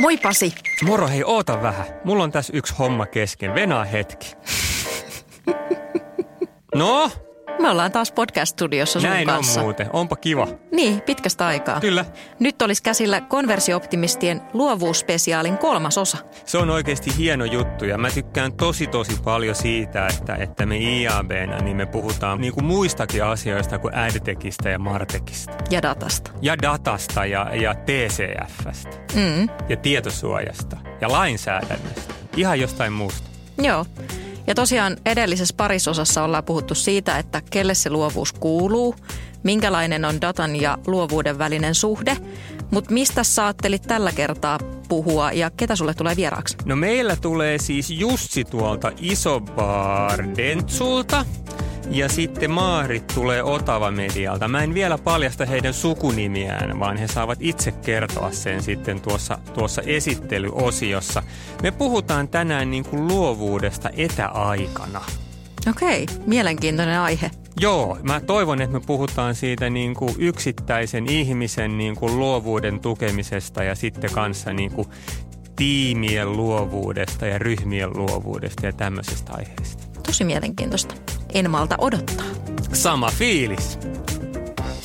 Moi Pasi. Moro, hei, oota vähän. Mulla on tässä yksi homma kesken. Venää hetki. No, Me ollaan taas podcast-studiossa sun näin kanssa. on muuten. Onpa kiva. Niin, pitkästä aikaa. Kyllä. Nyt olisi käsillä konversioptimistien luovuusspesiaalin kolmas osa. Se on oikeasti hieno juttu ja mä tykkään tosi tosi paljon siitä, että, että me IABnä niin me puhutaan niin kuin muistakin asioista kuin AdTechistä ja Martekista. Ja datasta. Ja datasta ja, ja TCFstä Mm, ja tietosuojasta ja lainsäädännöstä. Ihan jostain muusta. joo. Ja tosiaan edellisessä parisosassa ollaan puhuttu siitä, että kelle se luovuus kuuluu, minkälainen on datan ja luovuuden välinen suhde, mutta mistä sä ajattelit tällä kertaa puhua ja ketä sulle tulee vieraaksi? No meillä tulee siis Jussi tuolta Isobar Dentsulta ja sitten Maarit tulee Otava Medialta. Mä en vielä paljasta heidän sukunimiään, vaan he saavat itse kertoa sen sitten tuossa, tuossa esittelyosiossa. Me puhutaan tänään niin kuin luovuudesta etäaikana. Okei, mielenkiintoinen aihe. Joo, mä toivon, että me puhutaan siitä niin kuin yksittäisen ihmisen niin kuin luovuuden tukemisesta ja sitten kanssa niin kuin tiimien luovuudesta ja ryhmien luovuudesta ja tämmöisestä aiheesta. Tosi mielenkiintoista. En malta odottaa. Sama fiilis.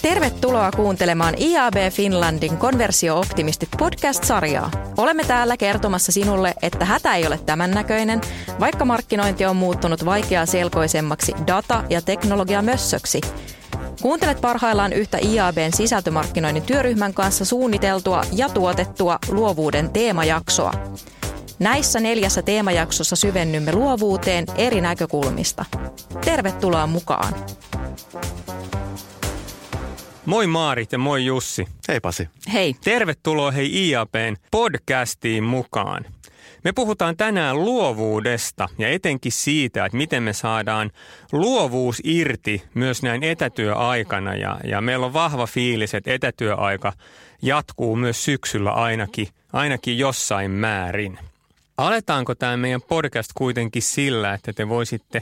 Tervetuloa kuuntelemaan IAB Finlandin Konversio-optimistit podcast-sarjaa. Olemme täällä kertomassa sinulle, että hätä ei ole tämän näköinen, vaikka markkinointi on muuttunut vaikeaa selkoisemmaksi data- ja teknologiamössöksi. Kuuntelet parhaillaan yhtä IABn sisältömarkkinoinnin työryhmän kanssa suunniteltua ja tuotettua luovuuden teemajaksoa. Näissä neljässä teemajaksossa syvennymme luovuuteen eri näkökulmista. Tervetuloa mukaan! Moi Maarit ja moi Jussi. Hei Pasi. Hei! Tervetuloa hei IAPn podcastiin mukaan. Me puhutaan tänään luovuudesta ja etenkin siitä, että miten me saadaan luovuus irti myös näin etätyöaikana. Ja, ja meillä on vahva fiilis, että etätyöaika jatkuu myös syksyllä ainakin, ainakin jossain määrin. Aletaanko tämä meidän podcast kuitenkin sillä, että te voisitte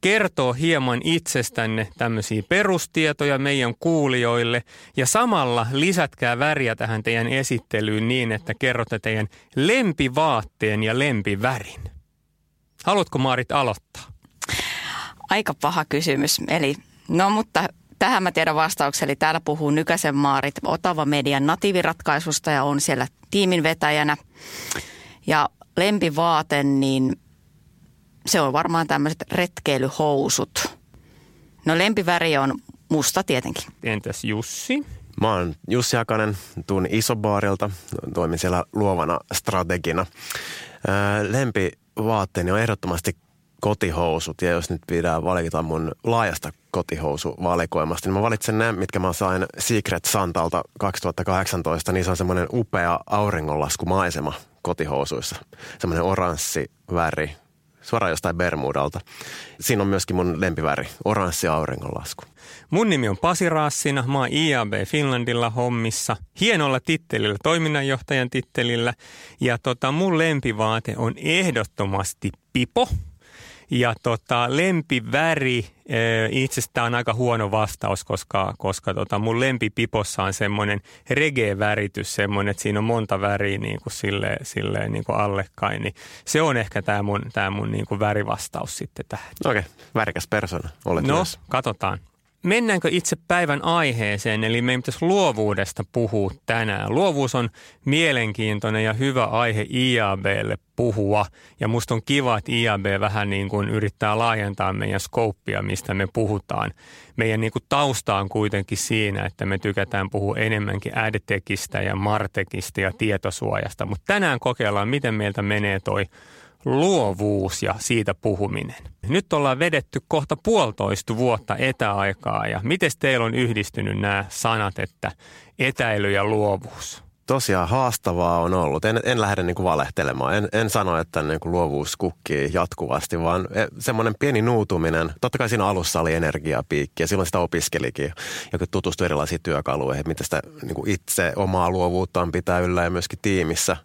kertoa hieman itsestänne tämmöisiä perustietoja meidän kuulijoille ja samalla lisätkää väriä tähän teidän esittelyyn niin, että kerrotte teidän lempivaatteen ja lempivärin. Haluatko Maarit aloittaa? Aika paha kysymys. Eli, no mutta tähän mä tiedän vastauksen. Eli täällä puhuu Nykäsen Maarit Otava Median natiiviratkaisusta ja on siellä tiimin vetäjänä. Ja lempivaate, niin se on varmaan tämmöiset retkeilyhousut. No lempiväri on musta tietenkin. Entäs Jussi? Mä oon Jussi Hakanen, tuun Isobaarilta, toimin siellä luovana strategina. Lempivaatteeni on ehdottomasti kotihousut ja jos nyt pitää valita mun laajasta kotihousuvalikoimasta, niin mä valitsen ne, mitkä mä sain Secret Santalta 2018, niin se on semmoinen upea auringonlaskumaisema kotihousuissa. Semmoinen oranssi väri, suoraan jostain Bermudalta. Siinä on myöskin mun lempiväri, oranssi auringonlasku. Mun nimi on Pasi Raassina, mä oon IAB Finlandilla hommissa, hienolla tittelillä, toiminnanjohtajan tittelillä. Ja tota, mun lempivaate on ehdottomasti pipo. Ja tota, lempiväri, itse asiassa on aika huono vastaus, koska, koska tota, mun lempipipossa on semmoinen reggae-väritys, semmoinen, että siinä on monta väriä niin kuin silleen, silleen niin kuin allekkain. Niin se on ehkä tämä mun, tää mun niin kuin värivastaus sitten tähän. Okei, okay, värikäs persona olet No, myös. katsotaan. Mennäänkö itse päivän aiheeseen, eli meidän pitäisi luovuudesta puhua tänään. Luovuus on mielenkiintoinen ja hyvä aihe IABlle puhua, ja musta on kiva, että IAB vähän niin kuin yrittää laajentaa meidän skouppia, mistä me puhutaan. Meidän niin kuin tausta on kuitenkin siinä, että me tykätään puhua enemmänkin AdTechistä ja Martekista ja tietosuojasta, mutta tänään kokeillaan, miten meiltä menee toi luovuus ja siitä puhuminen. Nyt ollaan vedetty kohta puolitoista vuotta etäaikaa ja miten teillä on yhdistynyt nämä sanat, että etäily ja luovuus? tosiaan haastavaa on ollut. En, en lähde niin kuin valehtelemaan. En, en sano, että niin kuin luovuus kukkii jatkuvasti, vaan e, semmoinen pieni nuutuminen. Totta kai siinä alussa oli energiapiikki ja silloin sitä opiskelikin, joka tutustui erilaisiin työkaluihin, miten sitä niin kuin itse omaa luovuuttaan pitää yllä ja myöskin tiimissä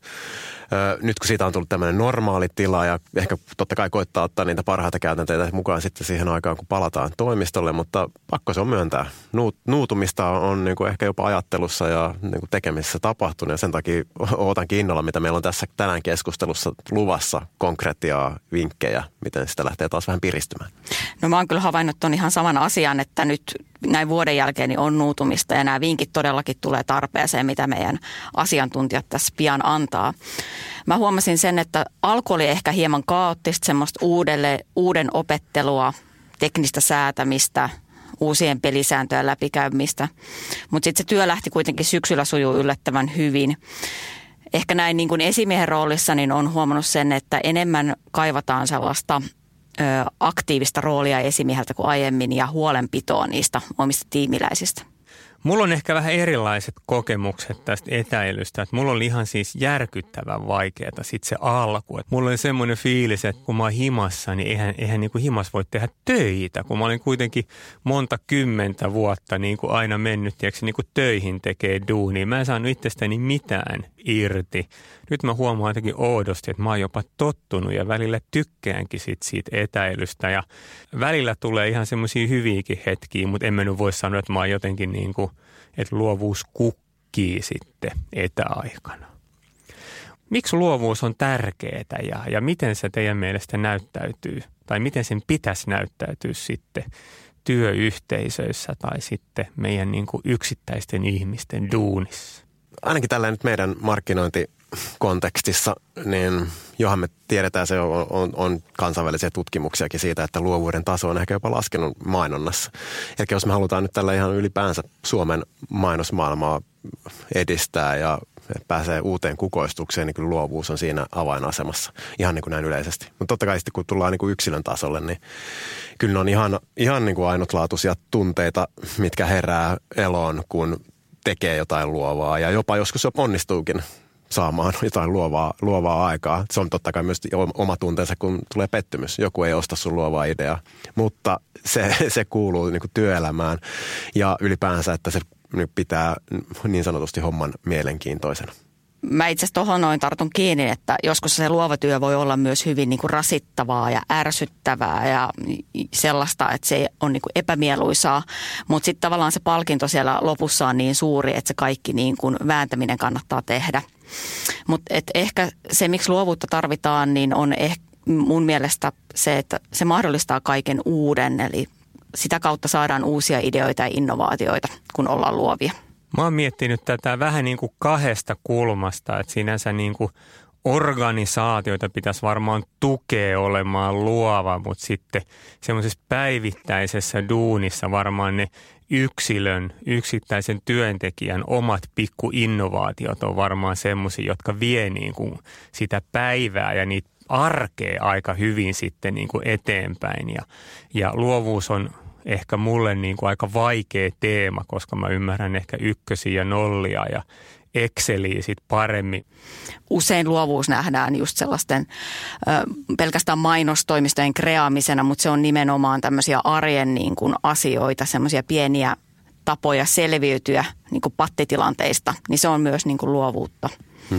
nyt kun siitä on tullut tämmöinen normaali tila ja ehkä totta kai koittaa ottaa niitä parhaita käytänteitä mukaan sitten siihen aikaan, kun palataan toimistolle, mutta pakko se on myöntää. Nuut, nuutumista on, niin kuin ehkä jopa ajattelussa ja niin kuin tekemisessä tapahtunut ja sen takia ootankin innolla, mitä meillä on tässä tänään keskustelussa luvassa konkreettia vinkkejä, miten sitä lähtee taas vähän piristymään. No mä oon kyllä havainnut ton ihan saman asian, että nyt näin vuoden jälkeen niin on nuutumista ja nämä vinkit todellakin tulee tarpeeseen, mitä meidän asiantuntijat tässä pian antaa. Mä huomasin sen, että alkoi ehkä hieman kaoottista semmoista uudelle, uuden opettelua, teknistä säätämistä, uusien pelisääntöjen läpikäymistä. Mutta sitten se työ lähti kuitenkin syksyllä sujuu yllättävän hyvin. Ehkä näin niin kuin esimiehen roolissa niin on huomannut sen, että enemmän kaivataan sellaista aktiivista roolia esimieheltä kuin aiemmin ja huolenpitoa niistä omista tiimiläisistä. Mulla on ehkä vähän erilaiset kokemukset tästä etäilystä. Että mulla oli ihan siis järkyttävän vaikeaa sitten se alku. Että mulla oli semmoinen fiilis, että kun mä oon himassa, niin eihän, eihän niin kuin himas voi tehdä töitä. Kun mä olin kuitenkin monta kymmentä vuotta niin kuin aina mennyt tiedätkö, niin kuin töihin tekee duunia. Mä en saanut itsestäni mitään irti. Nyt mä huomaan jotenkin oudosti, että mä oon jopa tottunut ja välillä tykkäänkin sit siitä etäilystä. Ja välillä tulee ihan semmoisia hyviäkin hetkiä, mutta en mä nyt voi sanoa, että mä oon jotenkin niin kuin, että luovuus kukkii sitten etäaikana. Miksi luovuus on tärkeää ja, ja miten se teidän mielestä näyttäytyy tai miten sen pitäisi näyttäytyä sitten työyhteisöissä tai sitten meidän niin kuin yksittäisten ihmisten duunissa? ainakin tällä nyt meidän markkinointikontekstissa, niin johan me tiedetään, se on, on, on kansainvälisiä tutkimuksiakin siitä, että luovuuden taso on ehkä jopa laskenut mainonnassa. Eli jos me halutaan nyt tällä ihan ylipäänsä Suomen mainosmaailmaa edistää ja pääsee uuteen kukoistukseen, niin kyllä luovuus on siinä avainasemassa. Ihan niin kuin näin yleisesti. Mutta totta kai sitten kun tullaan niin kuin yksilön tasolle, niin kyllä ne on ihan, ihan niin kuin ainutlaatuisia tunteita, mitkä herää eloon, kun tekee jotain luovaa ja jopa joskus se onnistuukin saamaan jotain luovaa, luovaa aikaa. Se on totta kai myös oma tunteensa, kun tulee pettymys. Joku ei osta sun luovaa ideaa, mutta se, se kuuluu niin työelämään ja ylipäänsä, että se pitää niin sanotusti homman mielenkiintoisena mä itse asiassa tuohon noin tartun kiinni, että joskus se luova työ voi olla myös hyvin niin kuin rasittavaa ja ärsyttävää ja sellaista, että se on niin kuin epämieluisaa. Mutta sitten tavallaan se palkinto siellä lopussa on niin suuri, että se kaikki niin kuin vääntäminen kannattaa tehdä. Mutta ehkä se, miksi luovuutta tarvitaan, niin on ehkä mun mielestä se, että se mahdollistaa kaiken uuden. Eli sitä kautta saadaan uusia ideoita ja innovaatioita, kun ollaan luovia. Mä oon miettinyt tätä vähän niin kuin kahdesta kulmasta, että sinänsä niin kuin organisaatioita pitäisi varmaan tukea olemaan luova, mutta sitten semmoisessa päivittäisessä duunissa varmaan ne yksilön, yksittäisen työntekijän omat pikkuinnovaatiot on varmaan semmoisia, jotka vie niin kuin sitä päivää ja niitä arkea aika hyvin sitten niin kuin eteenpäin. Ja, ja luovuus on ehkä mulle niin kuin aika vaikea teema, koska mä ymmärrän ehkä ykkösiä ja nollia ja Exceliä sit paremmin. Usein luovuus nähdään just sellaisten ö, pelkästään mainostoimistojen kreaamisena, mutta se on nimenomaan tämmöisiä arjen niin kuin asioita, semmoisia pieniä tapoja selviytyä niin kuin pattitilanteista, niin se on myös niin kuin luovuutta.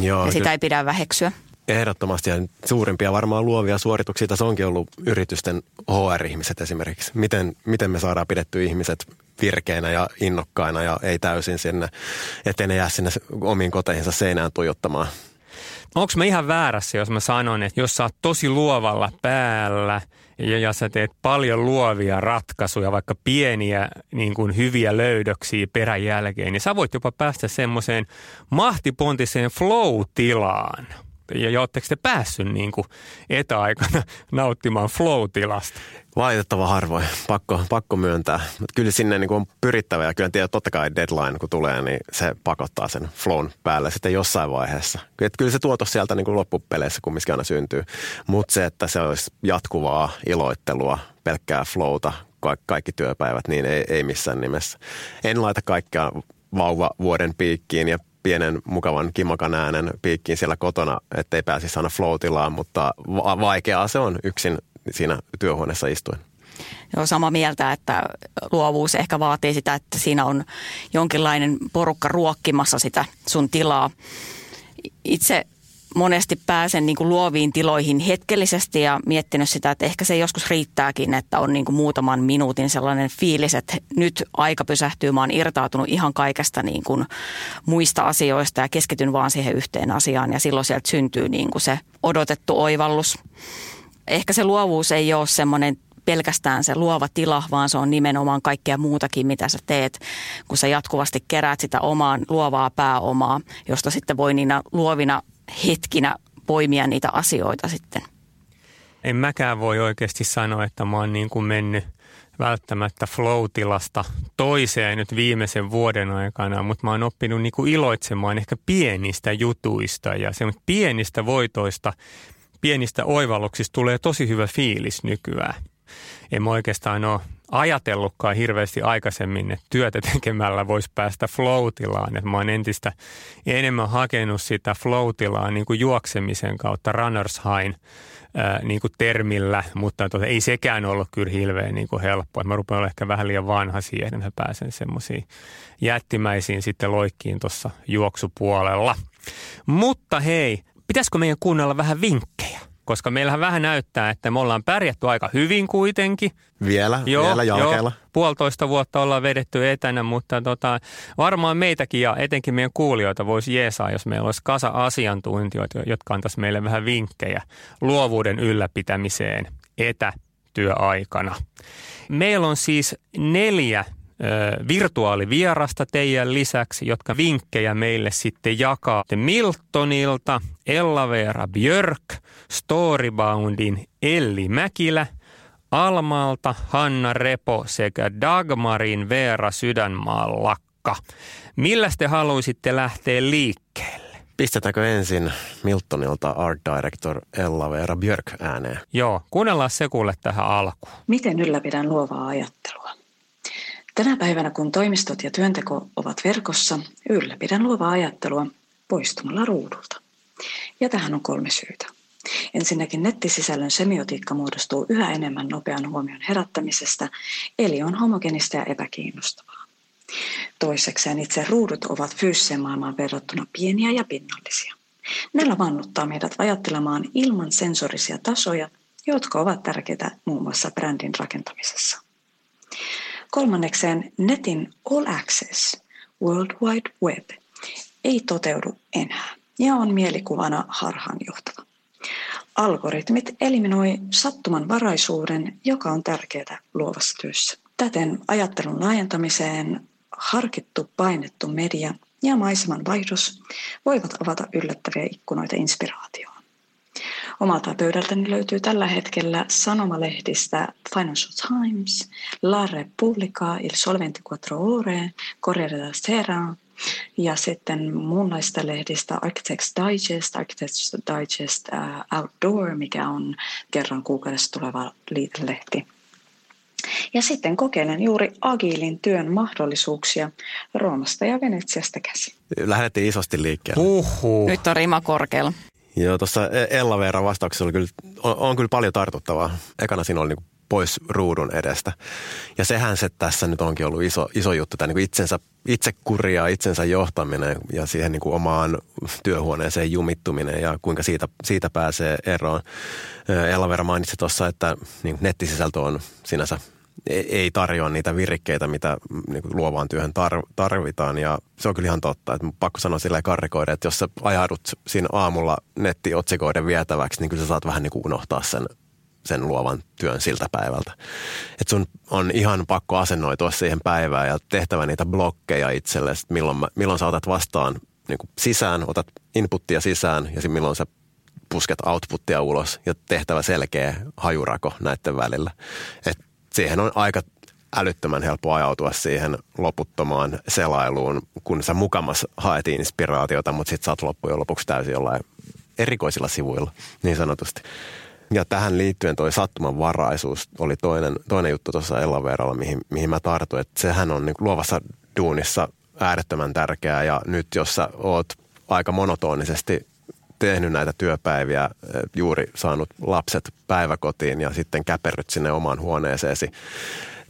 Joo, ja sitä ei pidä väheksyä. Ehdottomasti ja suurimpia varmaan luovia suorituksia tässä onkin ollut yritysten HR-ihmiset esimerkiksi. Miten, miten me saadaan pidetty ihmiset virkeinä ja innokkaina ja ei täysin sinne, ettei ne jää sinne omiin koteihinsa seinään tuijottamaan. Onko mä ihan väärässä, jos mä sanon, että jos sä oot tosi luovalla päällä ja, ja sä teet paljon luovia ratkaisuja, vaikka pieniä niin kuin hyviä löydöksiä perän jälkeen, niin sä voit jopa päästä semmoiseen mahtipontiseen flow-tilaan – ja oletteko te päässyt niin kuin etäaikana nauttimaan flow-tilasta? Valitettava harvoin, pakko, pakko myöntää. Mutta kyllä sinne niin kuin on pyrittävä ja kyllä tiedä, totta kai deadline kun tulee, niin se pakottaa sen flown päälle sitten jossain vaiheessa. Että kyllä se tuotos sieltä niin kuin loppupeleissä kumminkin aina syntyy, mutta se, että se olisi jatkuvaa iloittelua, pelkkää flowta, kaikki työpäivät, niin ei, ei missään nimessä. En laita kaikkea vauva vuoden piikkiin ja pienen mukavan kimakan äänen piikkiin siellä kotona, ettei pääsisi aina floatilaan, mutta va- vaikeaa se on yksin siinä työhuoneessa istuen. Joo, sama mieltä, että luovuus ehkä vaatii sitä, että siinä on jonkinlainen porukka ruokkimassa sitä sun tilaa. Itse monesti pääsen niin kuin luoviin tiloihin hetkellisesti ja miettinyt sitä, että ehkä se joskus riittääkin, että on niin kuin muutaman minuutin sellainen fiilis, että nyt aika pysähtyy, mä oon irtautunut ihan kaikesta niin kuin muista asioista ja keskityn vaan siihen yhteen asiaan ja silloin sieltä syntyy niin kuin se odotettu oivallus. Ehkä se luovuus ei ole semmoinen pelkästään se luova tila, vaan se on nimenomaan kaikkea muutakin, mitä sä teet, kun sä jatkuvasti keräät sitä omaan luovaa pääomaa, josta sitten voi niinä luovina hetkinä poimia niitä asioita sitten. En mäkään voi oikeasti sanoa, että mä oon niin kuin mennyt välttämättä flow-tilasta toiseen nyt viimeisen vuoden aikana, mutta mä oon oppinut niin kuin iloitsemaan ehkä pienistä jutuista ja pienistä voitoista, pienistä oivalluksista tulee tosi hyvä fiilis nykyään. En mä oikeastaan ole ajatellutkaan hirveästi aikaisemmin, että työtä tekemällä voisi päästä floatilaan. Että mä oon entistä enemmän hakenut sitä floatilaa niin kuin juoksemisen kautta runners high niin kuin termillä, mutta tota, ei sekään ollut kyllä hirveän niin kuin helppoa. Mä rupean olla ehkä vähän liian vanha siihen, että mä pääsen semmoisiin jättimäisiin sitten loikkiin tuossa juoksupuolella. Mutta hei, pitäisikö meidän kuunnella vähän vinkkejä? Koska meillähän vähän näyttää, että me ollaan pärjätty aika hyvin kuitenkin. Vielä, joo, vielä jalkeilla. Joo, puolitoista vuotta ollaan vedetty etänä, mutta tota, varmaan meitäkin ja etenkin meidän kuulijoita voisi jeesaa, jos meillä olisi kasa asiantuntijoita, jotka antaisi meille vähän vinkkejä luovuuden ylläpitämiseen etätyöaikana. Meillä on siis neljä virtuaalivierasta teidän lisäksi, jotka vinkkejä meille sitten jakaa Miltonilta, Ella-Veera Björk, Storyboundin Elli Mäkilä, Almalta Hanna Repo sekä Dagmarin Veera Sydänmaan lakka. Millä te haluaisitte lähteä liikkeelle? Pistetäänkö ensin Miltonilta Art Director Ella-Veera Björk ääneen? Joo, kuunnellaan se kuule tähän alkuun. Miten ylläpidän luovaa ajattelua? Tänä päivänä, kun toimistot ja työnteko ovat verkossa, ylläpidän luovaa ajattelua poistumalla ruudulta. Ja tähän on kolme syytä. Ensinnäkin nettisisällön semiotiikka muodostuu yhä enemmän nopean huomion herättämisestä, eli on homogenista ja epäkiinnostavaa. Toisekseen itse ruudut ovat fyysiseen maailmaan verrattuna pieniä ja pinnallisia. Näillä vannuttaa meidät ajattelemaan ilman sensorisia tasoja, jotka ovat tärkeitä muun muassa brändin rakentamisessa. Kolmannekseen netin all access, World Wide Web, ei toteudu enää ja on mielikuvana harhaanjohtava. Algoritmit eliminoi sattumanvaraisuuden, joka on tärkeää luovassa työssä. Täten ajattelun laajentamiseen harkittu painettu media ja maiseman vaihdos voivat avata yllättäviä ikkunoita inspiraatioon. Omalta pöydältäni löytyy tällä hetkellä sanomalehdistä Financial Times, La Repubblica, Il Sole 24 Ore, Corriere della Sera ja sitten muunlaista lehdistä Architects Digest, Architects Digest uh, Outdoor, mikä on kerran kuukaudessa tuleva liitelehti. Ja sitten kokeilen juuri agiilin työn mahdollisuuksia Roomasta ja Venetsiasta käsin. Lähdettiin isosti liikkeelle. Uhuh. Nyt on rima korkealla. Joo, tuossa Ella Veera vastauksessa oli kyllä, on, on kyllä paljon tartuttavaa. Ekana siinä oli niin pois ruudun edestä. Ja sehän se tässä nyt onkin ollut iso, iso juttu, tämä niin itsensä, itsekuria, itsensä johtaminen ja siihen niin kuin omaan työhuoneeseen jumittuminen ja kuinka siitä, siitä pääsee eroon. Ella Veera mainitsi tuossa, että niin nettisisältö on sinänsä ei tarjoa niitä virikkeitä, mitä niin kuin luovaan työhön tarvitaan. Ja se on kyllä ihan totta. Että pakko sanoa silleen karrikoida, että jos sä ajaudut siinä aamulla nettiotsikoiden vietäväksi, niin kyllä sä saat vähän niin kuin unohtaa sen, sen luovan työn siltä päivältä. Että sun on ihan pakko asennoitua siihen päivään ja tehtävä niitä blokkeja itselle, milloin, mä, milloin sä otat vastaan niin kuin sisään, otat inputtia sisään ja milloin sä pusket outputtia ulos ja tehtävä selkeä hajurako näiden välillä. Et siihen on aika älyttömän helppo ajautua siihen loputtomaan selailuun, kun sä mukamas haet inspiraatiota, mutta sit sä oot loppujen lopuksi täysin jollain erikoisilla sivuilla, niin sanotusti. Ja tähän liittyen toi sattumanvaraisuus oli toinen, toinen juttu tuossa Ellaveralla, mihin, mihin mä tartuin. Että sehän on niin luovassa duunissa äärettömän tärkeää ja nyt jos sä oot aika monotonisesti tehnyt näitä työpäiviä, juuri saanut lapset päiväkotiin ja sitten käperryt sinne omaan huoneeseesi.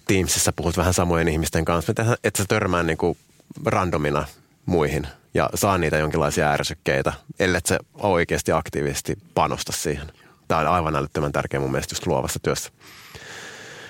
Teamsissa puhut vähän samojen ihmisten kanssa, että sä törmää niin kuin randomina muihin ja saa niitä jonkinlaisia ärsykkeitä, ellei se oikeasti aktiivisesti panosta siihen. Tämä on aivan älyttömän tärkeä mun mielestä just luovassa työssä.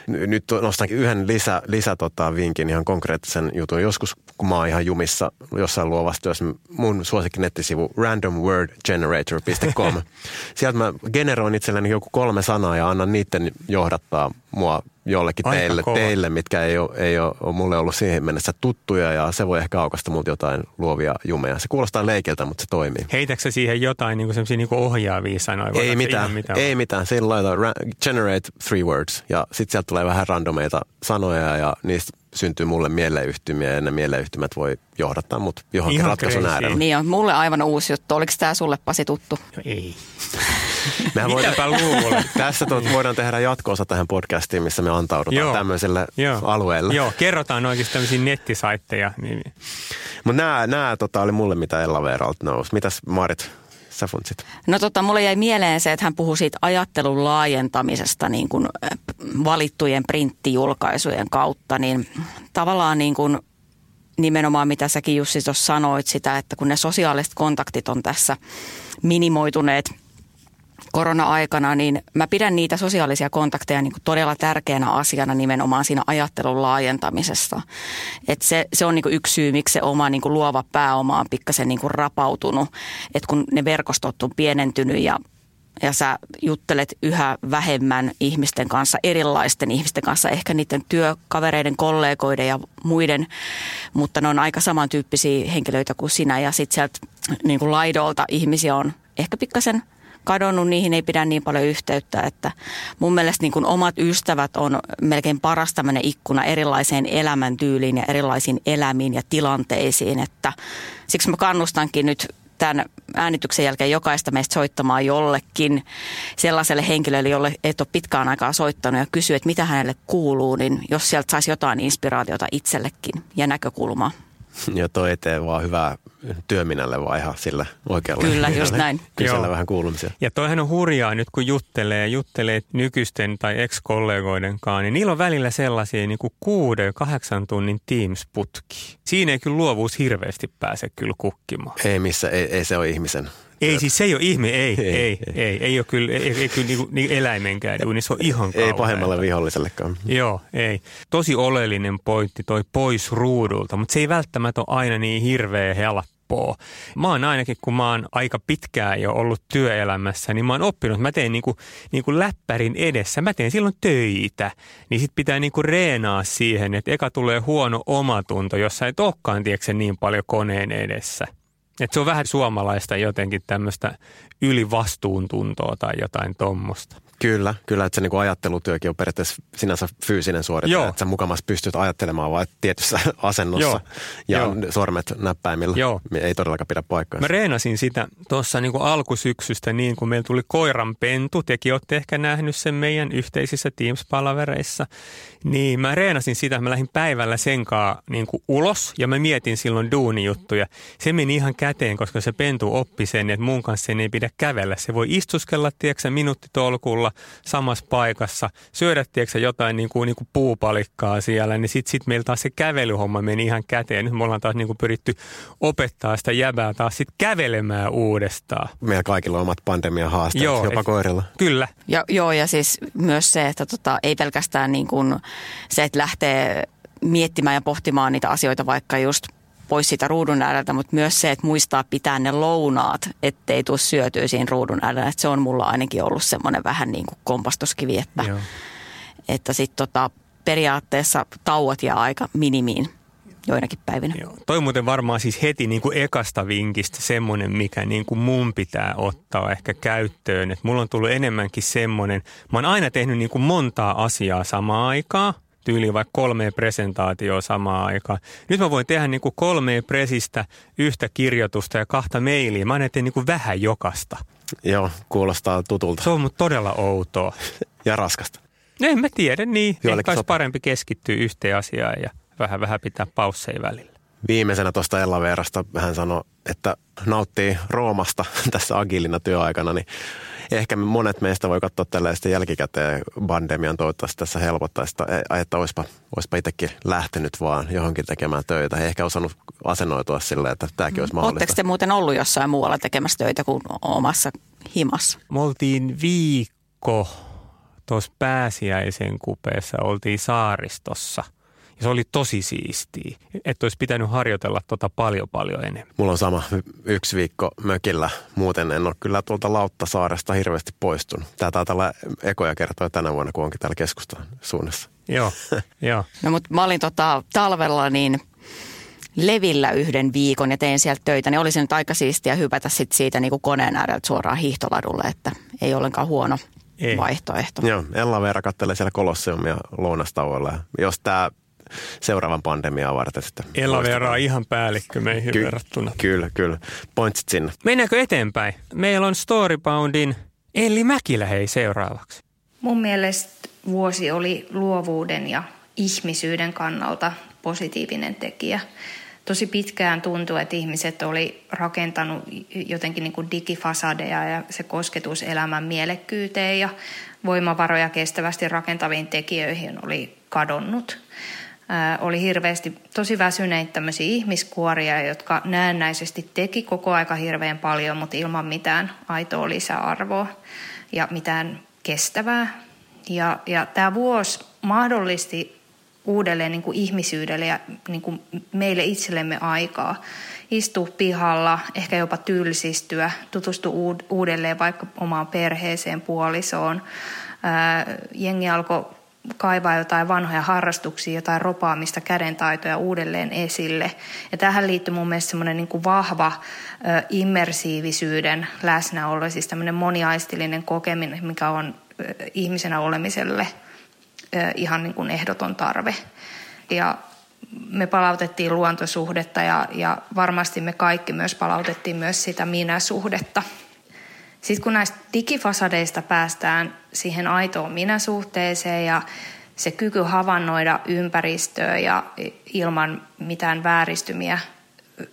Nyt nostan yhden lisä, lisä tota, vinkin, ihan konkreettisen jutun. Joskus, kun mä oon ihan jumissa jossain luovassa työssä, mun suosikki nettisivu randomwordgenerator.com. Sieltä mä generoin itselleni joku kolme sanaa ja annan niiden johdattaa mua jollekin teille, teille, mitkä ei ole, ei ole, ole mulle ollut siihen mennessä tuttuja ja se voi ehkä aukasta multa jotain luovia jumeja. Se kuulostaa leikiltä, mutta se toimii. Heitäkö siihen jotain niin kuin niin kuin ohjaavia sanoja? Ei mitään, mitään, ei mitään. Sillä lailla generate three words ja sitten sieltä tulee vähän randomeita sanoja ja niistä syntyy mulle mieleyhtymiä ja ne mieleyhtymät voi johdattaa mut johonkin Ihan ratkaisun crazy. äärelle. Niin on, mulle aivan uusi juttu. Oliko tämä sulle Pasi tuttu? No ei. Mehän Mitäpä luulen. Tässä tuot, voidaan tehdä jatkoosa tähän podcastiin, missä me antaudutaan Joo. tämmöiselle Joo. alueelle. Joo, kerrotaan oikeasti tämmöisiä nettisaitteja. Niin. Mutta nämä, nämä tota, oli mulle mitä Ella Veeralta nousi. Mitäs Marit, sä funtsit? No tota, mulle jäi mieleen se, että hän puhui siitä ajattelun laajentamisesta niin kuin valittujen printtijulkaisujen kautta, niin tavallaan niin kuin nimenomaan mitä säkin Jussi tuossa sanoit sitä, että kun ne sosiaaliset kontaktit on tässä minimoituneet – korona-aikana, niin mä pidän niitä sosiaalisia kontakteja niin todella tärkeänä asiana nimenomaan siinä ajattelun laajentamisessa. Et se, se on niin yksi syy, miksi se oma niin luova pääoma on pikkasen niin rapautunut. Et kun ne verkostot on pienentynyt ja ja sä juttelet yhä vähemmän ihmisten kanssa, erilaisten ihmisten kanssa, ehkä niiden työkavereiden, kollegoiden ja muiden, mutta ne on aika samantyyppisiä henkilöitä kuin sinä ja sitten sieltä niin kuin laidolta ihmisiä on ehkä pikkasen kadonnut, niihin ei pidä niin paljon yhteyttä, että mun mielestä niin kuin omat ystävät on melkein paras tämmöinen ikkuna erilaiseen elämäntyyliin ja erilaisiin elämiin ja tilanteisiin, että siksi mä kannustankin nyt tämän äänityksen jälkeen jokaista meistä soittamaan jollekin sellaiselle henkilölle, jolle et ole pitkään aikaa soittanut ja kysyä, että mitä hänelle kuuluu, niin jos sieltä saisi jotain inspiraatiota itsellekin ja näkökulmaa. Ja toi eteen vaan hyvää työminälle vai ihan sillä oikealla. Kyllä, just näin. Kysellä vähän kuulumisia. Ja toihan on hurjaa nyt, kun juttelee, juttelee nykyisten tai ex-kollegoiden kanssa, niin niillä on välillä sellaisia niin kuin kuuden, kahdeksan tunnin Teams-putki. Siinä ei kyllä luovuus hirveästi pääse kyllä kukkimaan. Ei missä, ei, ei se ole ihmisen ei, siis se ei ole ihme, ei, ei, ei, ei, ei, ei ole kyllä, ei, ei kyllä niin, niin eläimenkään niin se on ihan Ei pahemmalle vihollisellekaan. Joo, ei. Tosi oleellinen pointti toi pois ruudulta, mutta se ei välttämättä ole aina niin hirveä helppoa. Mä oon ainakin, kun mä oon aika pitkään jo ollut työelämässä, niin mä oon oppinut, että mä teen niinku, niinku läppärin edessä. Mä teen silloin töitä, niin sit pitää niinku reenaa siihen, että eka tulee huono omatunto, jos sä et olekaan, tiedätkö, niin paljon koneen edessä. Et se on vähän suomalaista jotenkin tämmöistä ylivastuuntuntoa tai jotain tuommoista. Kyllä, kyllä, että se niinku ajattelutyökin on periaatteessa sinänsä fyysinen suorite, Joo. että sä mukamassa pystyt ajattelemaan vain tietyssä asennossa Joo. ja Joo. sormet näppäimillä. Joo. Ei todellakaan pidä paikkaa. Mä reenasin sitä tuossa niinku alkusyksystä niin, kun meillä tuli koiranpentu. Tekin olette ehkä nähnyt sen meidän yhteisissä Teams-palavereissa. Niin mä reenasin sitä, mä lähdin päivällä senkaan niin kuin ulos ja mä mietin silloin duunijuttuja. Se meni ihan käteen, koska se pentu oppi sen, että mun kanssa sen ei pidä kävellä. Se voi istuskella, tiedätkö, minuuttitolkulla samassa paikassa, syödä, tiedätkö, jotain niin kuin, niin kuin puupalikkaa siellä, niin sitten sit meillä taas se kävelyhomma meni ihan käteen. Nyt me ollaan taas niin kuin pyritty opettaa sitä jäbää taas sitten kävelemään uudestaan. Meillä kaikilla on omat pandemian haasteet, joo, jopa et, koirilla. Kyllä. Ja, joo, ja siis myös se, että tota, ei pelkästään niin kuin se, että lähtee miettimään ja pohtimaan niitä asioita vaikka just pois siitä ruudun ääreltä, mutta myös se, että muistaa pitää ne lounaat, ettei tule syötyä siinä ruudun äärellä. Se on mulla ainakin ollut semmoinen vähän niin kuin kompastuskivi, että, että sitten tota, periaatteessa tauot jää aika minimiin joinakin päivinä. Joo. Toi muuten varmaan siis heti niin kuin ekasta vinkistä semmoinen, mikä niin kuin mun pitää ottaa ehkä käyttöön. Et mulla on tullut enemmänkin semmoinen, mä oon aina tehnyt niin kuin montaa asiaa samaan aikaan, tyyliin vaikka kolme presentaatioa samaan aikaan. Nyt mä voin tehdä niin kuin kolme presistä, yhtä kirjoitusta ja kahta mailia. Mä aina teen niin kuin vähän jokasta. Joo, kuulostaa tutulta. Se on mut todella outoa. ja raskasta. No en mä tiedä, niin. Ehkä olisi parempi keskittyä yhteen asiaan ja vähän vähän pitää pausseja välillä. Viimeisenä tuosta Ella Veerasta hän sanoi, että nauttii Roomasta tässä agilina työaikana, niin ehkä monet meistä voi katsoa tällaista jälkikäteen pandemian toivottavasti tässä helpottaisi, että olisipa, olisipa itsekin lähtenyt vaan johonkin tekemään töitä. Ei ehkä osannut asennoitua silleen, että tämäkin olisi mahdollista. Oletteko te muuten ollut jossain muualla tekemässä töitä kuin omassa himassa? Me oltiin viikko tuossa pääsiäisen kupeessa, oltiin saaristossa – ja se oli tosi siistiä, että olisi pitänyt harjoitella tota paljon paljon enemmän. Mulla on sama yksi viikko mökillä. Muuten en ole kyllä tuolta Lauttasaaresta hirveästi poistunut. Tämä taitaa olla ekoja kertoja tänä vuonna, kun onkin täällä keskustan suunnassa. Joo, joo. No mutta mä olin tota, talvella niin levillä yhden viikon ja tein sieltä töitä, niin olisi nyt aika siistiä hypätä sit siitä niin kuin koneen ääreltä suoraan hiihtoladulle, että ei ollenkaan huono ei. vaihtoehto. Joo, Ella Veera kattelee siellä Kolosseumia lounastauolla. Jos tämä seuraavan pandemiaa varten sitten. Elavera on ihan päällikkö meihin Ky- verrattuna. Kyllä, kyllä. Pointsit sinne. Mennäänkö eteenpäin? Meillä on Storyboundin Elli Mäkilä hei seuraavaksi. Mun mielestä vuosi oli luovuuden ja ihmisyyden kannalta positiivinen tekijä. Tosi pitkään tuntui, että ihmiset oli rakentanut jotenkin niin kuin digifasadeja ja se kosketus elämän mielekkyyteen ja voimavaroja kestävästi rakentaviin tekijöihin oli kadonnut oli hirveästi tosi väsyneitä tämmöisiä ihmiskuoria, jotka näennäisesti teki koko aika hirveän paljon, mutta ilman mitään aitoa lisäarvoa ja mitään kestävää. Ja, ja tämä vuosi mahdollisti uudelleen niin kuin ihmisyydelle ja niin kuin meille itsellemme aikaa. Istua pihalla, ehkä jopa tylsistyä, tutustua uudelleen vaikka omaan perheeseen, puolisoon. Jengi alkoi kaivaa jotain vanhoja harrastuksia, jotain ropaamista, kädentaitoja uudelleen esille. Ja tähän liittyy mun mielestä semmoinen niin vahva ö, immersiivisyyden läsnäolo, siis tämmöinen moniaistillinen kokeminen, mikä on ö, ihmisenä olemiselle ö, ihan niin kuin ehdoton tarve. Ja me palautettiin luontosuhdetta ja, ja varmasti me kaikki myös palautettiin myös sitä minä-suhdetta – sitten kun näistä digifasadeista päästään siihen aitoon minäsuhteeseen ja se kyky havainnoida ympäristöä ja ilman mitään vääristymiä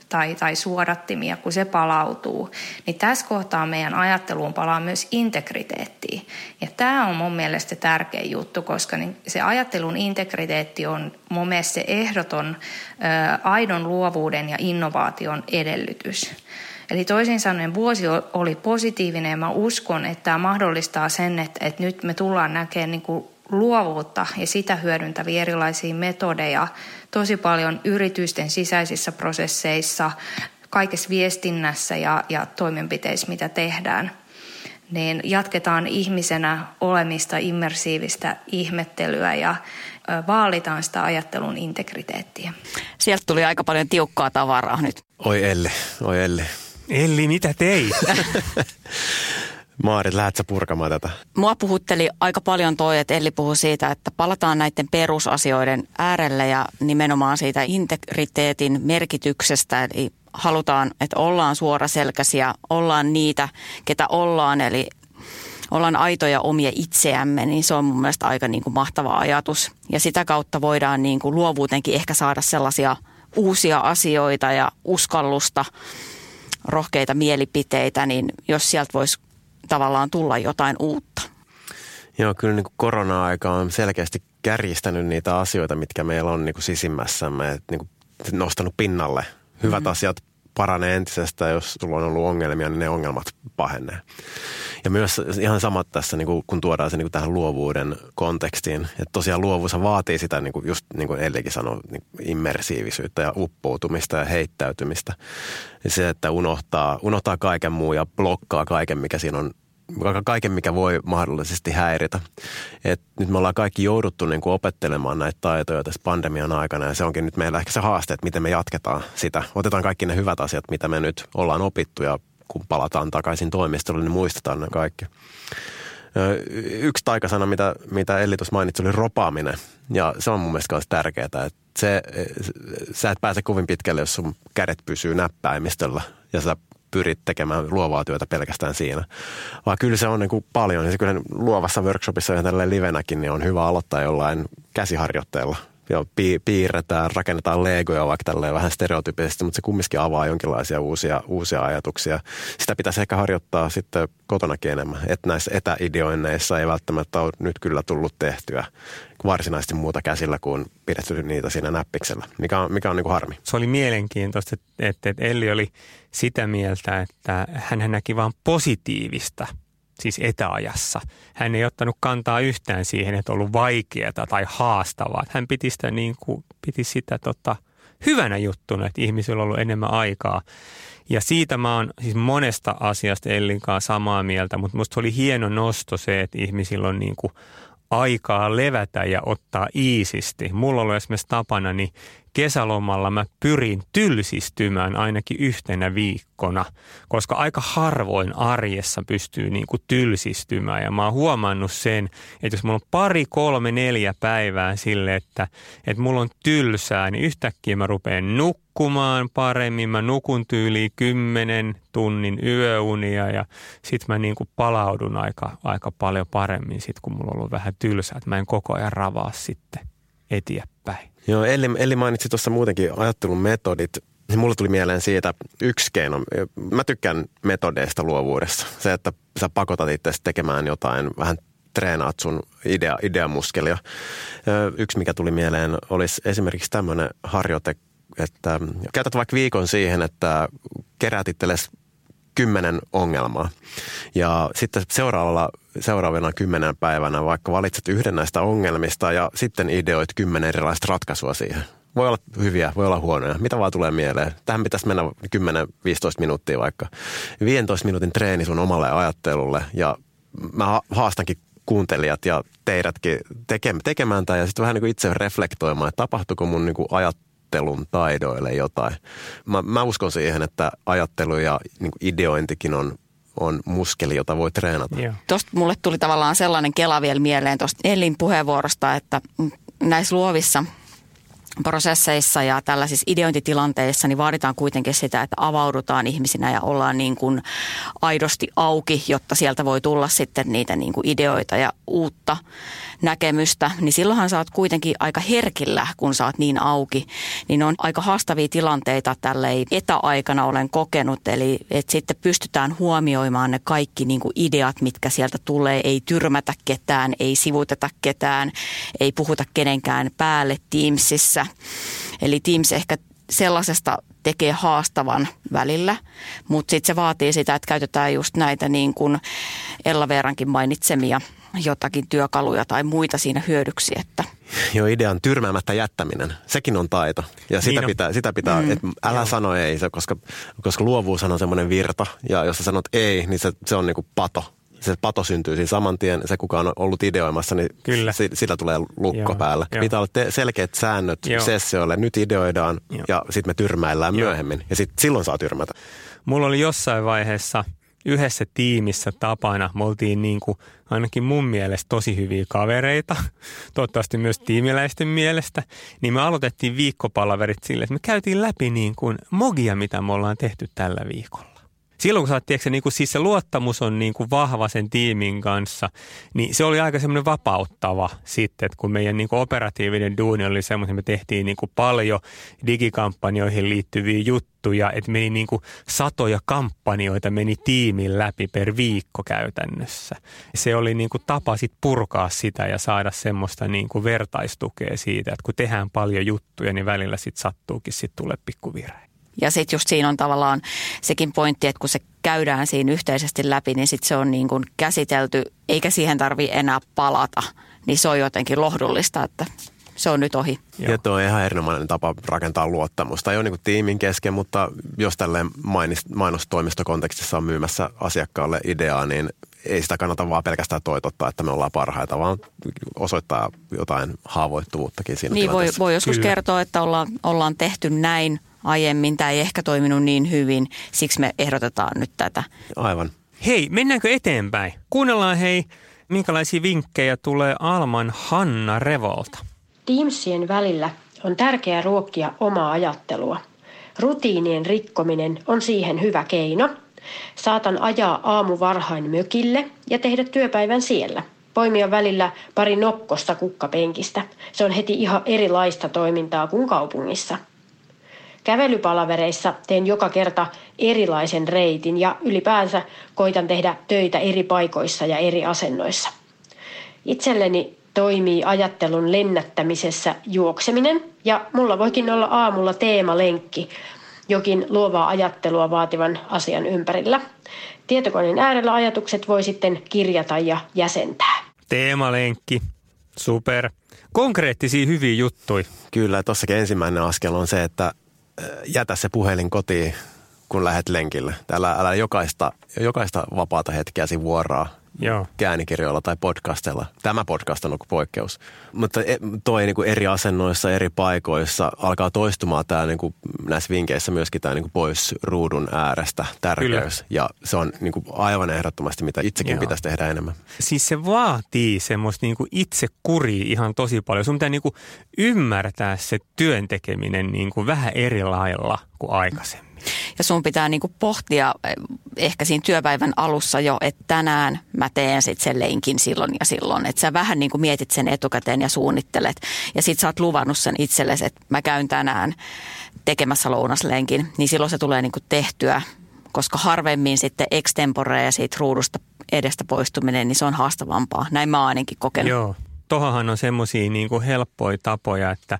tai, tai suodattimia, kun se palautuu, niin tässä kohtaa meidän ajatteluun palaa myös integriteettiin. Ja tämä on mun mielestä tärkeä juttu, koska niin se ajattelun integriteetti on mun mielestä se ehdoton ä, aidon luovuuden ja innovaation edellytys. Eli toisin sanoen vuosi oli positiivinen ja mä uskon, että tämä mahdollistaa sen, että, että nyt me tullaan näkemään niin kuin luovuutta ja sitä hyödyntäviä erilaisia metodeja tosi paljon yritysten sisäisissä prosesseissa, kaikessa viestinnässä ja, ja toimenpiteissä, mitä tehdään. Niin jatketaan ihmisenä olemista, immersiivistä ihmettelyä ja vaalitaan sitä ajattelun integriteettiä. Sieltä tuli aika paljon tiukkaa tavaraa nyt. Oi Elli, oi Elli. Elli, mitä teit? Maarit, lähdet sä purkamaan tätä? Mua puhutteli aika paljon toi, että Elli puhui siitä, että palataan näiden perusasioiden äärelle ja nimenomaan siitä integriteetin merkityksestä. Eli halutaan, että ollaan suoraselkäisiä, ollaan niitä, ketä ollaan, eli ollaan aitoja omia itseämme, niin se on mun mielestä aika niin kuin mahtava ajatus. Ja sitä kautta voidaan niin kuin luovuutenkin ehkä saada sellaisia uusia asioita ja uskallusta – rohkeita mielipiteitä, niin jos sieltä voisi tavallaan tulla jotain uutta. Joo, kyllä niin korona-aika on selkeästi kärjistänyt niitä asioita, mitkä meillä on niin kuin sisimmässämme, että niin kuin nostanut pinnalle. Hyvät mm-hmm. asiat paranee entisestä, jos sulla on ollut ongelmia, niin ne ongelmat pahenee. Ja myös ihan samat tässä, niin kuin, kun tuodaan se niin kuin tähän luovuuden kontekstiin. Että tosiaan luovuus vaatii sitä, niin kuin just niin kuin Ellikin sanoi, niin immersiivisyyttä ja uppoutumista ja heittäytymistä. Ja se, että unohtaa, unohtaa kaiken muu ja blokkaa kaiken, mikä siinä on kaiken, mikä voi mahdollisesti häiritä. Et nyt me ollaan kaikki jouduttu niin kuin opettelemaan näitä taitoja tässä pandemian aikana ja se onkin nyt meillä ehkä se haaste, että miten me jatketaan sitä. Otetaan kaikki ne hyvät asiat, mitä me nyt ollaan opittu ja kun palataan takaisin toimistolle, niin muistetaan ne kaikki. Yksi taikasana, mitä, mitä Elli tuossa mainitsi, oli ropaaminen. Ja se on mun mielestä myös tärkeää, että se, sä et pääse kovin pitkälle, jos sun kädet pysyy näppäimistöllä ja sä pyrit tekemään luovaa työtä pelkästään siinä. Vaan kyllä se on niin kuin paljon. Ja se kyllä luovassa workshopissa ja tällä livenäkin niin on hyvä aloittaa jollain käsiharjoitteella. Ja piirretään, rakennetaan legoja vaikka tälleen vähän stereotypisesti, mutta se kumminkin avaa jonkinlaisia uusia, uusia ajatuksia. Sitä pitäisi ehkä harjoittaa sitten kotonakin enemmän, että näissä etäideoinneissa ei välttämättä ole nyt kyllä tullut tehtyä varsinaisesti muuta käsillä kuin pidetty niitä siinä näppiksellä, mikä on, mikä on niin kuin harmi. Se oli mielenkiintoista, että, että Elli oli sitä mieltä, että hän näki vain positiivista – siis etäajassa. Hän ei ottanut kantaa yhtään siihen, että on ollut vaikeaa tai haastavaa. Hän piti sitä, niin kuin, piti sitä tota, hyvänä juttuna, että ihmisillä on ollut enemmän aikaa. Ja siitä mä oon siis monesta asiasta Ellinkaan samaa mieltä, mutta musta oli hieno nosto se, että ihmisillä on niin kuin aikaa levätä ja ottaa iisisti. Mulla on ollut esimerkiksi tapana, niin kesälomalla mä pyrin tylsistymään ainakin yhtenä viikkona, koska aika harvoin arjessa pystyy niin kuin tylsistymään. Ja mä oon huomannut sen, että jos mulla on pari, kolme, neljä päivää sille, että, että mulla on tylsää, niin yhtäkkiä mä rupean nukkumaan paremmin. Mä nukun tyyliin kymmenen tunnin yöunia ja sit mä niin kuin palaudun aika, aika paljon paremmin sit, kun mulla on ollut vähän tylsää. Että mä en koko ajan ravaa sitten eteenpäin. Joo, Elli, Elli mainitsi tuossa muutenkin ajattelun metodit. Mulle tuli mieleen siitä yksi keino. Mä tykkään metodeista luovuudessa. Se, että sä pakotat itse tekemään jotain, vähän treenaat sun idea, ideamuskelia. Yksi, mikä tuli mieleen, olisi esimerkiksi tämmöinen harjoite, että käytät vaikka viikon siihen, että keräät itsellesi kymmenen ongelmaa. Ja sitten seuraavalla, seuraavana kymmenen päivänä vaikka valitset yhden näistä ongelmista ja sitten ideoit kymmenen erilaista ratkaisua siihen. Voi olla hyviä, voi olla huonoja, mitä vaan tulee mieleen. Tähän pitäisi mennä 10-15 minuuttia vaikka. 15 minuutin treeni sun omalle ajattelulle ja mä haastankin kuuntelijat ja teidätkin tekemään tämä ja sitten vähän niin kuin itse reflektoimaan, että tapahtuuko mun niin kuin ajattelu ajattelun taidoille jotain. Mä, mä uskon siihen, että ajattelu ja niin ideointikin on on muskeli, jota voi treenata. Tuosta mulle tuli tavallaan sellainen kela vielä mieleen tuosta Ellin puheenvuorosta, että näissä luovissa prosesseissa ja tällaisissa ideointitilanteissa niin vaaditaan kuitenkin sitä, että avaudutaan ihmisinä ja ollaan niin kuin aidosti auki, jotta sieltä voi tulla sitten niitä niin kuin ideoita ja uutta näkemystä, niin silloinhan sä oot kuitenkin aika herkillä, kun sä oot niin auki. Niin on aika haastavia tilanteita tällei etäaikana olen kokenut, eli että sitten pystytään huomioimaan ne kaikki niin kuin ideat, mitkä sieltä tulee. Ei tyrmätä ketään, ei sivuteta ketään, ei puhuta kenenkään päälle Teamsissa. Eli Teams ehkä sellaisesta tekee haastavan välillä, mutta sitten se vaatii sitä, että käytetään just näitä niin kuin Ella Veerankin mainitsemia jotakin työkaluja tai muita siinä hyödyksi. Että. Joo, idean tyrmäämättä jättäminen, sekin on taito. Ja sitä niin pitää, sitä pitää mm. että älä Joo. sano ei, koska, koska luovuus on semmoinen virta. Ja jos sä sanot ei, niin se, se on niinku pato se pato syntyy siinä saman tien. Se, kuka on ollut ideoimassa, niin Kyllä. Si, sillä tulee lukko Joo, päällä. Jo. Pitää olla te- selkeät säännöt Joo. sessioille. Nyt ideoidaan Joo. ja sitten me tyrmäillään Joo. myöhemmin. Ja sit, silloin saa tyrmätä. Mulla oli jossain vaiheessa yhdessä tiimissä tapana. Me oltiin niin kuin, ainakin mun mielestä tosi hyviä kavereita, toivottavasti myös tiimiläisten mielestä. Niin me aloitettiin viikkopalaverit sille, että me käytiin läpi niin kuin mogia, mitä me ollaan tehty tällä viikolla silloin kun sä tiedätkö, niin kuin, siis se luottamus on niin kuin vahva sen tiimin kanssa, niin se oli aika semmoinen vapauttava sitten, että kun meidän niin kuin operatiivinen duuni oli semmoinen, me tehtiin niin kuin paljon digikampanjoihin liittyviä juttuja, että meni niin kuin satoja kampanjoita meni tiimin läpi per viikko käytännössä. Se oli niin kuin tapa sit purkaa sitä ja saada semmoista niin kuin vertaistukea siitä, että kun tehdään paljon juttuja, niin välillä sitten sattuukin sitten tulee pikkuvirhe. Ja sitten just siinä on tavallaan sekin pointti, että kun se käydään siinä yhteisesti läpi, niin sitten se on niin kuin käsitelty, eikä siihen tarvi enää palata. Niin se on jotenkin lohdullista, että se on nyt ohi. Ja tuo on ihan erinomainen tapa rakentaa luottamusta. Ei ole niin tiimin kesken, mutta jos tälleen mainostoimistokontekstissa on myymässä asiakkaalle ideaa, niin ei sitä kannata vaan pelkästään toitottaa, että me ollaan parhaita, vaan osoittaa jotain haavoittuvuuttakin siinä Niin voi, voi joskus Kyllä. kertoa, että ollaan, ollaan tehty näin – aiemmin. Tämä ei ehkä toiminut niin hyvin, siksi me ehdotetaan nyt tätä. Aivan. Hei, mennäänkö eteenpäin? Kuunnellaan hei, minkälaisia vinkkejä tulee Alman Hanna Revolta. Teamsien välillä on tärkeää ruokkia omaa ajattelua. Rutiinien rikkominen on siihen hyvä keino. Saatan ajaa aamu varhain mökille ja tehdä työpäivän siellä. poimia välillä pari nokkosta kukkapenkistä. Se on heti ihan erilaista toimintaa kuin kaupungissa. Kävelypalavereissa teen joka kerta erilaisen reitin ja ylipäänsä koitan tehdä töitä eri paikoissa ja eri asennoissa. Itselleni toimii ajattelun lennättämisessä juokseminen ja mulla voikin olla aamulla teemalenkki jokin luovaa ajattelua vaativan asian ympärillä. Tietokoneen äärellä ajatukset voi sitten kirjata ja jäsentää. Teemalenkki. Super. Konkreettisia hyviä juttuja. Kyllä, tuossakin ensimmäinen askel on se, että jätä se puhelin kotiin, kun lähdet lenkille. Täällä älä jokaista, jokaista vapaata hetkeä vuoraa Joo. käänikirjoilla tai podcasteilla. Tämä podcast on poikkeus. Mutta e, toi niin kuin eri asennoissa, eri paikoissa alkaa toistumaan tämä niin kuin näissä vinkeissä myöskin tämä niin kuin pois ruudun äärestä tärkeys. Kyllä. Ja se on niin kuin aivan ehdottomasti, mitä itsekin Joo. pitäisi tehdä enemmän. Siis se vaatii semmoista niin kuin itse kuri ihan tosi paljon. Sun pitää niin kuin ymmärtää se työntekeminen niin kuin vähän eri lailla kuin aikaisemmin. Ja sun pitää niinku pohtia eh, ehkä siinä työpäivän alussa jo, että tänään mä teen sitten sen lenkin silloin ja silloin. Että sä vähän niinku mietit sen etukäteen ja suunnittelet. Ja sit sä oot luvannut sen itsellesi, että mä käyn tänään tekemässä lounaslenkin. Niin silloin se tulee niinku tehtyä, koska harvemmin sitten extempore ja siitä ruudusta edestä poistuminen, niin se on haastavampaa. Näin mä ainakin kokenut. Joo tohahan on semmoisia niin kuin helppoja tapoja, että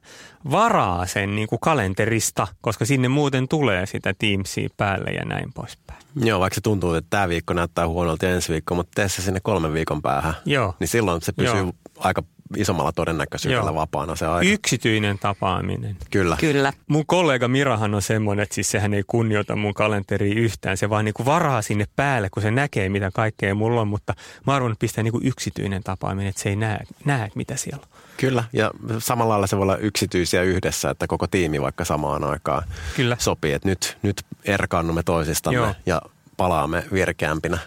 varaa sen niin kuin kalenterista, koska sinne muuten tulee sitä Teamsia päälle ja näin poispäin. Joo, vaikka se tuntuu, että tämä viikko näyttää huonolta ensi viikko, mutta tee se sinne kolmen viikon päähän. Joo. Niin silloin se pysyy Joo. aika isommalla todennäköisyydellä Joo. vapaana se aika. Yksityinen tapaaminen. Kyllä. Kyllä. Mun kollega Mirahan on semmoinen, että siis sehän ei kunnioita mun kalenteria yhtään. Se vaan niinku varaa sinne päälle, kun se näkee, mitä kaikkea mulla on. Mutta mä arvon, että pistää niinku yksityinen tapaaminen, että se ei näe, näe mitä siellä on. Kyllä, ja samalla lailla se voi olla yksityisiä yhdessä, että koko tiimi vaikka samaan aikaan Kyllä. sopii, että nyt, nyt erkaannumme toisistamme Joo. ja palaamme virkeämpinä.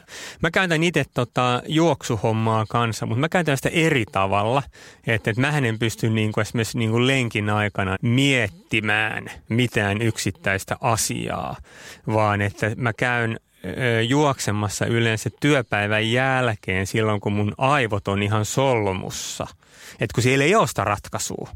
Mä käytän itse tota juoksuhommaa kanssa, mutta mä käytän sitä eri tavalla. Että et mähän en pysty niinku esimerkiksi niinku lenkin aikana miettimään mitään yksittäistä asiaa, vaan että mä käyn juoksemassa yleensä työpäivän jälkeen silloin, kun mun aivot on ihan solmussa. Että kun siellä ei ole sitä ratkaisua.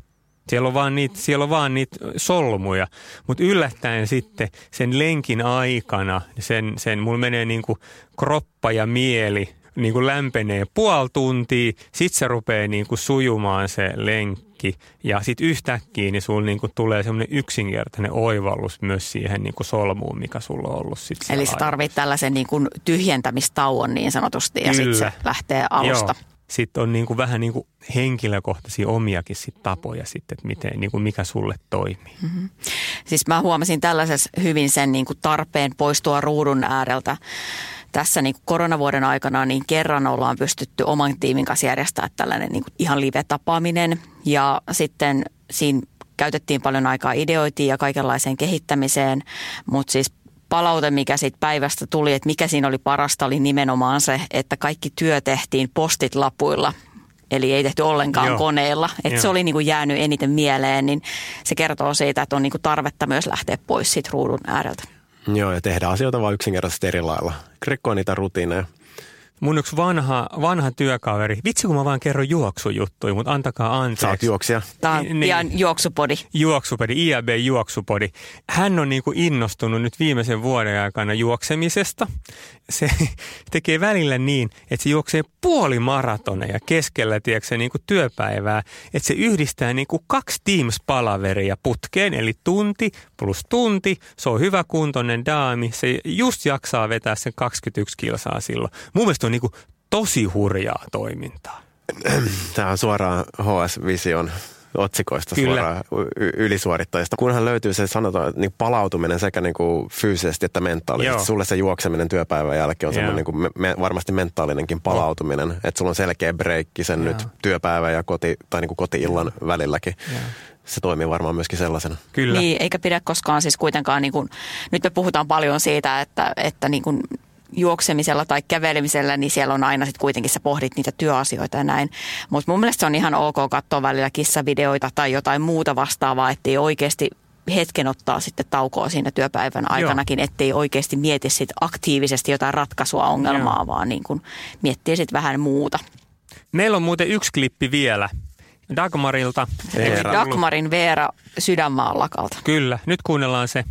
Siellä on vaan niitä, siellä on vaan niitä solmuja. Mutta yllättäen sitten sen lenkin aikana, sen, sen mulla menee niin kuin kroppa ja mieli niin kuin lämpenee puoli tuntia, sit se rupeaa niin kuin sujumaan se lenkki. Ja sitten yhtäkkiä niin sulla niin kuin tulee semmoinen yksinkertainen oivallus myös siihen niin kuin solmuun, mikä sulla on ollut sit Eli sä tarvit tällaisen niin kuin tyhjentämistauon niin sanotusti ja sitten se lähtee alusta. Joo sitten on niin kuin vähän niin kuin henkilökohtaisia omiakin sit tapoja sitten, että miten, niin kuin mikä sulle toimii. Mm-hmm. Siis mä huomasin tällaisessa hyvin sen niin kuin tarpeen poistua ruudun ääreltä. Tässä niin kuin koronavuoden aikana niin kerran ollaan pystytty oman tiimin kanssa järjestämään tällainen niin kuin ihan live-tapaaminen ja sitten siinä käytettiin paljon aikaa ideoitiin ja kaikenlaiseen kehittämiseen, mutta siis palaute, mikä siitä päivästä tuli, että mikä siinä oli parasta, oli nimenomaan se, että kaikki työ tehtiin postit lapuilla. Eli ei tehty ollenkaan Joo. koneella. Että se oli niin kuin jäänyt eniten mieleen, niin se kertoo siitä, että on niin kuin tarvetta myös lähteä pois siitä ruudun ääreltä. Joo, ja tehdä asioita vaan yksinkertaisesti eri lailla. Rikkoa niitä rutiineja. Mun yksi vanha, vanha työkaveri, vitsi kun mä vaan kerron juoksujuttuja, mutta antakaa anteeksi. Saat juoksia. Tämä on niin, pian juoksupodi. Juoksupodi, IAB juoksupodi. Hän on niin kuin innostunut nyt viimeisen vuoden aikana juoksemisesta. Se tekee välillä niin, että se juoksee puoli maratoneja keskellä tiedätkö, niin kuin työpäivää. Että se yhdistää niin kuin kaksi Teams-palaveria putkeen, eli tunti plus tunti. Se on hyvä kuntoinen daami. Se just jaksaa vetää sen 21 kilsaa silloin. Mun mielestä on niin kuin tosi hurjaa toimintaa. Tämä on suoraan HS-vision otsikoista Kyllä. suoraan ylisuorittajista. Kunhan löytyy se sanotaan, niin palautuminen sekä niin kuin fyysisesti että mentaalisesti. Joo. Sulle se juokseminen työpäivän jälkeen on semmoinen niin kuin me, varmasti mentaalinenkin palautuminen. Oh. Että sulla on selkeä breikki sen Joo. nyt työpäivän ja koti, tai niin kuin koti-illan välilläkin. Joo se toimii varmaan myöskin sellaisena. Kyllä. Niin, eikä pidä koskaan siis kuitenkaan, niin kuin, nyt me puhutaan paljon siitä, että, että niin kuin juoksemisella tai kävelemisellä, niin siellä on aina sitten kuitenkin sä pohdit niitä työasioita ja näin. Mutta mun mielestä se on ihan ok katsoa välillä kissavideoita tai jotain muuta vastaavaa, ettei oikeasti hetken ottaa sitten taukoa siinä työpäivän aikanakin, Joo. ettei oikeasti mieti sit aktiivisesti jotain ratkaisua ongelmaa, Joo. vaan niin kun miettii sitten vähän muuta. Meillä on muuten yksi klippi vielä Dagmarilta. Veera. Dagmarin Veera Sydänmaan lakalta. Kyllä, nyt kuunnellaan se.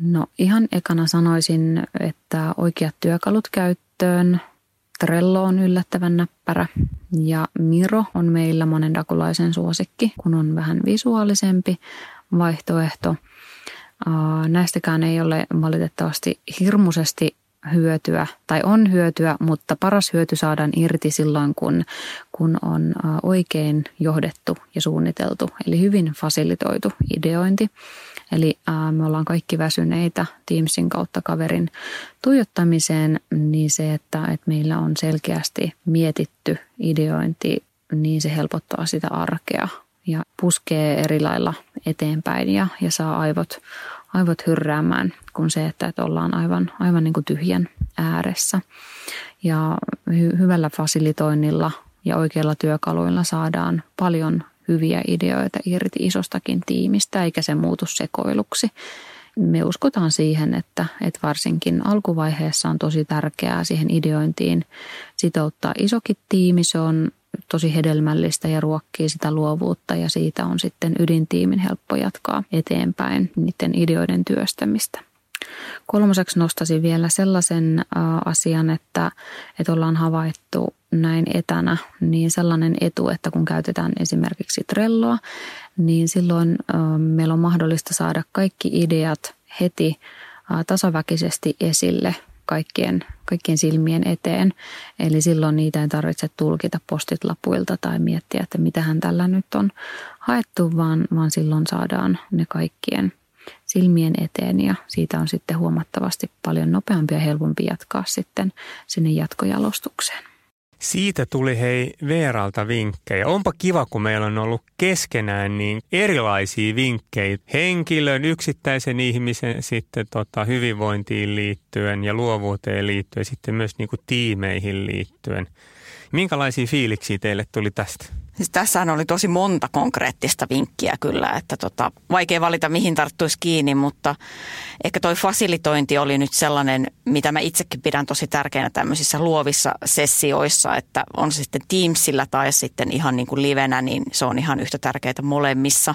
No ihan ekana sanoisin, että oikeat työkalut käyttöön. Trello on yllättävän näppärä ja Miro on meillä monen dakulaisen suosikki, kun on vähän visuaalisempi vaihtoehto. Näistäkään ei ole valitettavasti hirmuisesti hyötyä tai on hyötyä, mutta paras hyöty saadaan irti silloin, kun, kun on oikein johdettu ja suunniteltu, eli hyvin fasilitoitu ideointi. Eli me ollaan kaikki väsyneitä Teamsin kautta kaverin tuijottamiseen, niin se, että, että meillä on selkeästi mietitty ideointi, niin se helpottaa sitä arkea ja puskee eri lailla eteenpäin ja, ja saa aivot, aivot hyrräämään kuin se, että, että ollaan aivan, aivan niin kuin tyhjän ääressä. Ja hy, hyvällä fasilitoinnilla ja oikeilla työkaluilla saadaan paljon hyviä ideoita irti isostakin tiimistä, eikä se muutu sekoiluksi. Me uskotaan siihen, että, että varsinkin alkuvaiheessa on tosi tärkeää siihen ideointiin sitouttaa isokin tiimi. Se on tosi hedelmällistä ja ruokkii sitä luovuutta ja siitä on sitten ydintiimin helppo jatkaa eteenpäin niiden ideoiden työstämistä. Kolmoseksi nostaisin vielä sellaisen asian, että, että ollaan havaittu näin etänä, niin sellainen etu, että kun käytetään esimerkiksi Trelloa, niin silloin meillä on mahdollista saada kaikki ideat heti tasaväkisesti esille kaikkien, kaikkien silmien eteen. Eli silloin niitä ei tarvitse tulkita postit lapuilta tai miettiä, että mitähän tällä nyt on haettu, vaan, vaan silloin saadaan ne kaikkien silmien eteen ja siitä on sitten huomattavasti paljon nopeampi ja helpompi jatkaa sitten sinne jatkojalostukseen. Siitä tuli hei Veeralta vinkkejä. Onpa kiva, kun meillä on ollut keskenään niin erilaisia vinkkejä henkilön, yksittäisen ihmisen sitten tota, hyvinvointiin liittyen ja luovuuteen liittyen, sitten myös niin kuin tiimeihin liittyen. Minkälaisia fiiliksiä teille tuli tästä? Siis tässähän oli tosi monta konkreettista vinkkiä kyllä, että tota, vaikea valita mihin tarttuisi kiinni, mutta ehkä toi fasilitointi oli nyt sellainen, mitä mä itsekin pidän tosi tärkeänä tämmöisissä luovissa sessioissa, että on se sitten Teamsillä tai sitten ihan niin kuin livenä, niin se on ihan yhtä tärkeää molemmissa.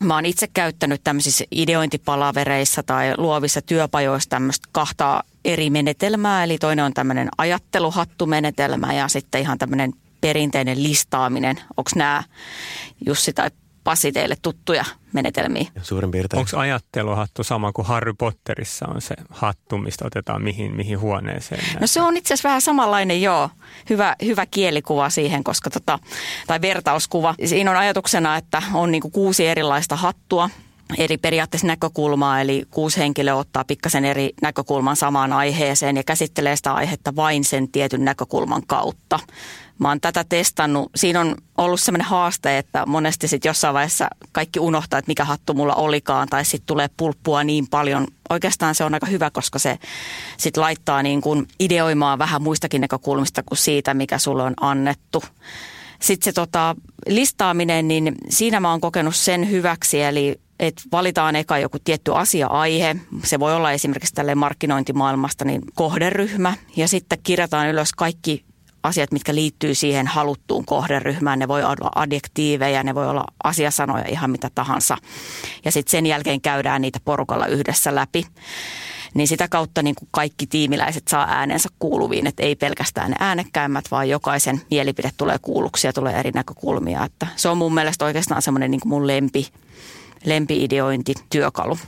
Mä oon itse käyttänyt tämmöisissä ideointipalavereissa tai luovissa työpajoissa tämmöistä kahta eri menetelmää. Eli toinen on tämmöinen ajatteluhattumenetelmä ja sitten ihan tämmöinen perinteinen listaaminen. Onko nämä Jussi tai Pasi teille tuttuja menetelmiä? Suurin piirtein. Onko ajatteluhattu sama kuin Harry Potterissa on se hattu, mistä otetaan mihin, mihin huoneeseen? No se on itse asiassa vähän samanlainen, joo. Hyvä, hyvä kielikuva siihen, koska tota, tai vertauskuva. Siinä on ajatuksena, että on niinku kuusi erilaista hattua, eri periaatteessa näkökulmaa, eli kuusi henkilöä ottaa pikkasen eri näkökulman samaan aiheeseen ja käsittelee sitä aihetta vain sen tietyn näkökulman kautta. Mä oon tätä testannut. Siinä on ollut sellainen haaste, että monesti sitten jossain vaiheessa kaikki unohtaa, että mikä hattu mulla olikaan, tai sitten tulee pulppua niin paljon. Oikeastaan se on aika hyvä, koska se sitten laittaa niin kuin ideoimaan vähän muistakin näkökulmista kuin siitä, mikä sulle on annettu. Sitten se tota, listaaminen, niin siinä mä oon kokenut sen hyväksi, eli että valitaan eka joku tietty asia-aihe. Se voi olla esimerkiksi tälle markkinointimaailmasta niin kohderyhmä ja sitten kirjataan ylös kaikki asiat, mitkä liittyy siihen haluttuun kohderyhmään. Ne voi olla adjektiiveja, ne voi olla asiasanoja, ihan mitä tahansa. Ja sitten sen jälkeen käydään niitä porukalla yhdessä läpi. Niin sitä kautta niin kuin kaikki tiimiläiset saa äänensä kuuluviin, että ei pelkästään ne äänekkäimmät, vaan jokaisen mielipide tulee kuulluksi ja tulee eri näkökulmia. Että se on mun mielestä oikeastaan semmoinen niin mun lempi, lempi-ideointityökalu.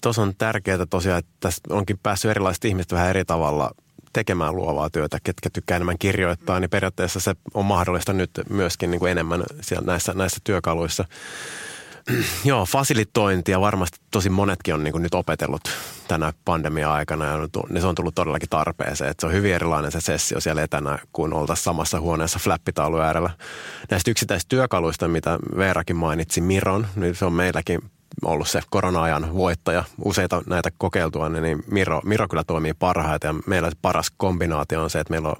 Tuossa on tärkeää tosiaan, että tässä onkin päässyt erilaiset ihmiset vähän eri tavalla tekemään luovaa työtä, ketkä tykkää enemmän kirjoittaa, niin periaatteessa se on mahdollista nyt myöskin niin kuin enemmän siellä näissä, näissä työkaluissa. Joo, fasilitointia varmasti tosi monetkin on niin kuin nyt opetellut tänä pandemia-aikana ja ne se on tullut todellakin tarpeeseen. Että se on hyvin erilainen se sessio siellä etänä kuin oltaisiin samassa huoneessa flappitaulu äärellä. Näistä yksittäisistä työkaluista, mitä Veerakin mainitsi, Miron, niin se on meilläkin ollut se korona-ajan voittaja useita näitä kokeiltua, niin Miro, Miro kyllä toimii parhaiten ja meillä paras kombinaatio on se, että meillä on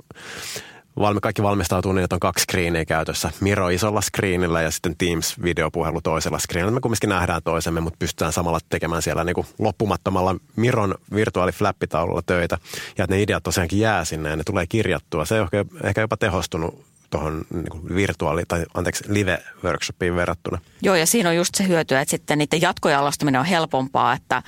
valmi, kaikki valmistautuu niin, että on kaksi screeniä käytössä. Miro isolla screenillä ja sitten Teams-videopuhelu toisella screenillä. Me kumminkin nähdään toisemme, mutta pystytään samalla tekemään siellä niin kuin loppumattomalla Miron virtuaaliflappitaululla töitä. Ja että ne ideat tosiaankin jää sinne ja ne tulee kirjattua. Se on ehkä jopa tehostunut tuohon niin virtuaali- tai anteeksi, live-workshopiin verrattuna. Joo, ja siinä on just se hyöty, että sitten niiden jatkojalostaminen on helpompaa, että,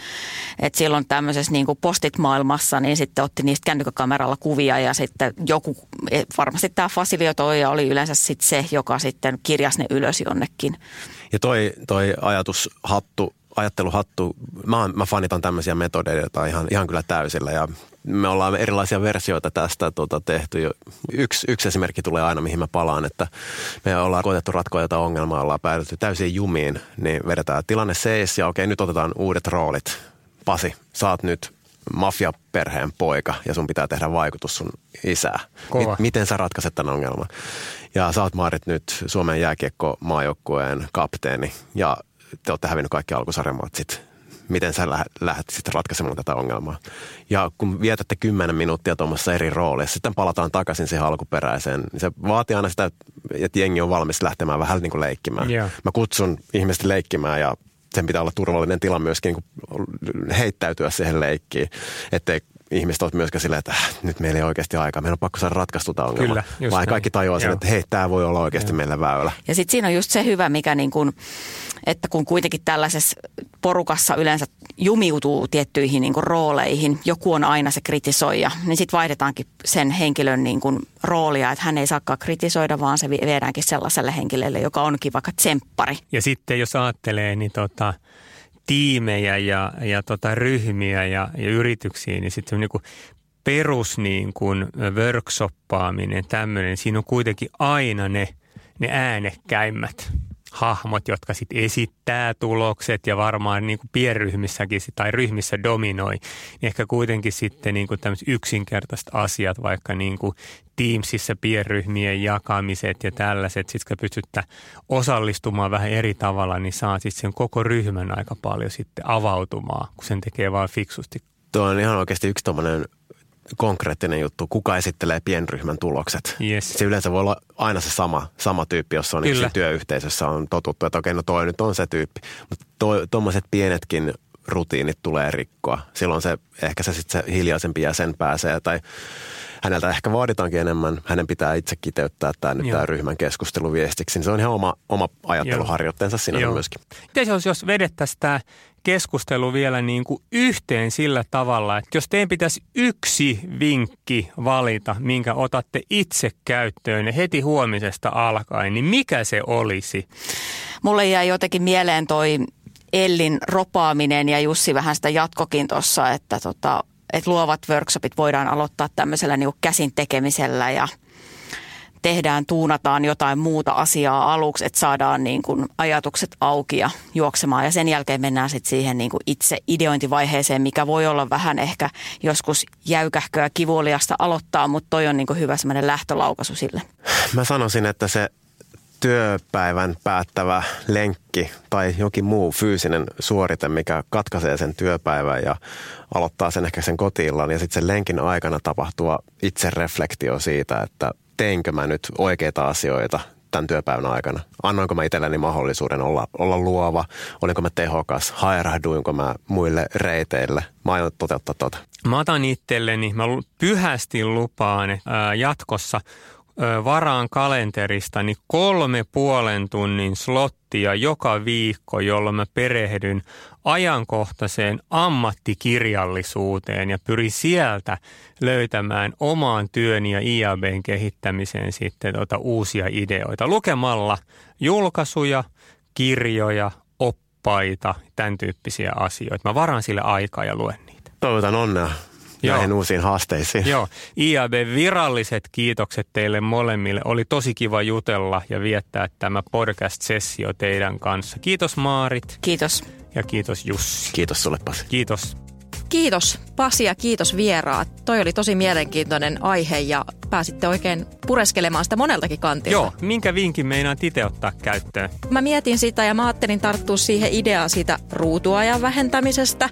että silloin tämmöisessä niin kuin postit-maailmassa, niin sitten otti niistä kännykkäkameralla kuvia ja sitten joku, e, varmasti tämä fasilitoija oli yleensä sitten se, joka sitten kirjasi ne ylös jonnekin. Ja toi, toi ajatushattu ajatteluhattu, mä, mä fanitan tämmöisiä metodeita ihan, ihan kyllä täysillä ja me ollaan erilaisia versioita tästä tota, tehty. Yksi, yksi esimerkki tulee aina, mihin mä palaan, että me ollaan koetettu ratkoa jotain ongelmaa, ollaan päädytty täysin jumiin, niin vedetään tilanne seis ja okei, nyt otetaan uudet roolit. Pasi, saat nyt mafiaperheen poika ja sun pitää tehdä vaikutus sun isää. Kova. M- miten sä ratkaiset tämän ongelman? Ja sä oot Maarit nyt Suomen jääkiekko maajoukkueen kapteeni ja te olette hävinnyt kaikki alkusarjamatsit. Miten sä lähdet sitten ratkaisemaan tätä ongelmaa? Ja kun vietätte kymmenen minuuttia tuommoisessa eri roolissa, sitten palataan takaisin siihen alkuperäiseen. Niin se vaatii aina sitä, että jengi on valmis lähtemään vähän niin kuin leikkimään. Yeah. Mä kutsun ihmiset leikkimään ja sen pitää olla turvallinen tila myöskin niin heittäytyä siihen leikkiin, ettei ihmiset ovat myöskään silleen, että äh, nyt meillä ei oikeasti aikaa, meillä on pakko saada ratkaistua tämä ongelma. Kyllä, Vaan kaikki tajuaa sen, että hei, tämä voi olla oikeasti Joo. meillä väylä. Ja sitten siinä on just se hyvä, mikä niin kuin, että kun kuitenkin tällaisessa porukassa yleensä jumiutuu tiettyihin niin kuin rooleihin, joku on aina se kritisoija, niin sitten vaihdetaankin sen henkilön niin kuin roolia, että hän ei saakaan kritisoida, vaan se viedäänkin sellaiselle henkilölle, joka onkin vaikka tsemppari. Ja sitten jos ajattelee, niin tota, tiimejä ja, ja tota ryhmiä ja, ja yrityksiä, niin sitten niin perus niin kuin workshoppaaminen, tämmöinen, siinä on kuitenkin aina ne, ne äänekkäimmät hahmot, jotka sitten esittää tulokset ja varmaan niin kuin pienryhmissäkin tai ryhmissä dominoi, niin ehkä kuitenkin sitten niin kuin yksinkertaiset asiat, vaikka niin kuin Teamsissa pienryhmien jakamiset ja tällaiset, sitten pystyttä osallistumaan vähän eri tavalla, niin saa sitten sen koko ryhmän aika paljon sitten avautumaan, kun sen tekee vain fiksusti. Tuo on ihan oikeasti yksi tuommoinen konkreettinen juttu, kuka esittelee pienryhmän tulokset. Yes. Se yleensä voi olla aina se sama, sama tyyppi, jos on yksi työyhteisössä on totuttu, että okei, no toi nyt on se tyyppi. Mutta tuommoiset pienetkin rutiinit tulee rikkoa. Silloin se, ehkä se sitten se hiljaisempi jäsen pääsee tai häneltä ehkä vaaditaankin enemmän. Hänen pitää itse kiteyttää tämä nyt tämä ryhmän keskusteluviestiksi. Niin se on ihan oma, oma ajatteluharjoitteensa siinä Joo. myöskin. Miten jos, jos vedettäisiin tämä keskustelu vielä niin kuin yhteen sillä tavalla, että jos teidän pitäisi yksi vinkki valita, minkä otatte itse käyttöön heti huomisesta alkaen, niin mikä se olisi? Mulle jäi jotenkin mieleen toi Ellin ropaaminen ja Jussi vähän sitä jatkokin tuossa, että, tota, että luovat workshopit voidaan aloittaa tämmöisellä niin käsin tekemisellä ja – tehdään, tuunataan jotain muuta asiaa aluksi, että saadaan niin kuin ajatukset auki ja juoksemaan. Ja sen jälkeen mennään sitten siihen niin kuin itse ideointivaiheeseen, mikä voi olla vähän ehkä joskus jäykähköä kivuliasta aloittaa, mutta toi on niin kuin hyvä semmoinen lähtölaukaisu sille. Mä sanoisin, että se työpäivän päättävä lenkki tai jokin muu fyysinen suorite, mikä katkaisee sen työpäivän ja aloittaa sen ehkä sen kotiillan ja sitten sen lenkin aikana tapahtua itse reflektio siitä, että teinkö mä nyt oikeita asioita tämän työpäivän aikana? Annoinko mä itselleni mahdollisuuden olla, olla luova? Olinko mä tehokas? Haerahduinko mä muille reiteille? Mä aion toteuttaa tuota. Mä otan itselleni, mä pyhästi lupaan, että jatkossa varaan kalenteristani kolme puolen tunnin slottia joka viikko, jolloin mä perehdyn ajankohtaiseen ammattikirjallisuuteen ja pyrin sieltä löytämään omaan työn ja IABn kehittämiseen sitten tuota uusia ideoita lukemalla julkaisuja, kirjoja, oppaita, tämän tyyppisiä asioita. Mä varaan sille aikaa ja luen niitä. Toivotan onnea näihin Joo. uusiin haasteisiin. Joo. IAB viralliset kiitokset teille molemmille. Oli tosi kiva jutella ja viettää tämä podcast-sessio teidän kanssa. Kiitos Maarit. Kiitos. Ja kiitos Jussi. Kiitos sulle Pasi. Kiitos. Kiitos Pasi ja kiitos vieraat. Toi oli tosi mielenkiintoinen aihe ja pääsitte oikein pureskelemaan sitä moneltakin kantilta. Joo, minkä vinkin meinaat itse ottaa käyttöön? Mä mietin sitä ja mä ajattelin tarttua siihen ideaan siitä ruutuajan vähentämisestä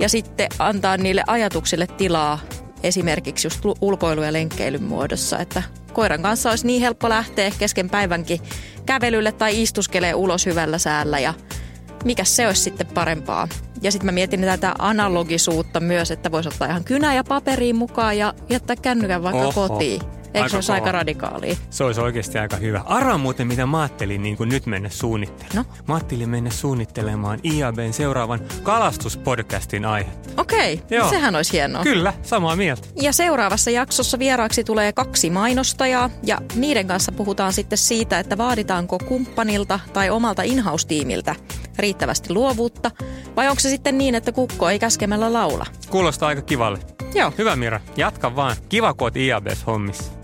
ja sitten antaa niille ajatuksille tilaa esimerkiksi just ulkoilu- ja lenkkeilyn muodossa, että koiran kanssa olisi niin helppo lähteä kesken päivänkin kävelylle tai istuskelee ulos hyvällä säällä ja mikä se olisi sitten parempaa. Ja sitten mä mietin tätä analogisuutta myös, että voisi ottaa ihan kynä ja paperiin mukaan ja jättää kännykän vaikka Oho. kotiin. Eikö se olisi aika radikaalia? Se olisi oikeasti aika hyvä. Arvaa muuten, mitä mä ajattelin niin kuin nyt mennä suunnittelemaan. No? Mä ajattelin mennä suunnittelemaan IABn seuraavan kalastuspodcastin aihetta. Okei, Joo. sehän olisi hienoa. Kyllä, samaa mieltä. Ja seuraavassa jaksossa vieraaksi tulee kaksi mainostajaa ja niiden kanssa puhutaan sitten siitä, että vaaditaanko kumppanilta tai omalta in-house-tiimiltä riittävästi luovuutta vai onko se sitten niin, että kukko ei käskemällä laula. Kuulostaa aika kivalle. Joo. Hyvä Mira, jatka vaan. Kiva, kun oot IABs hommissa.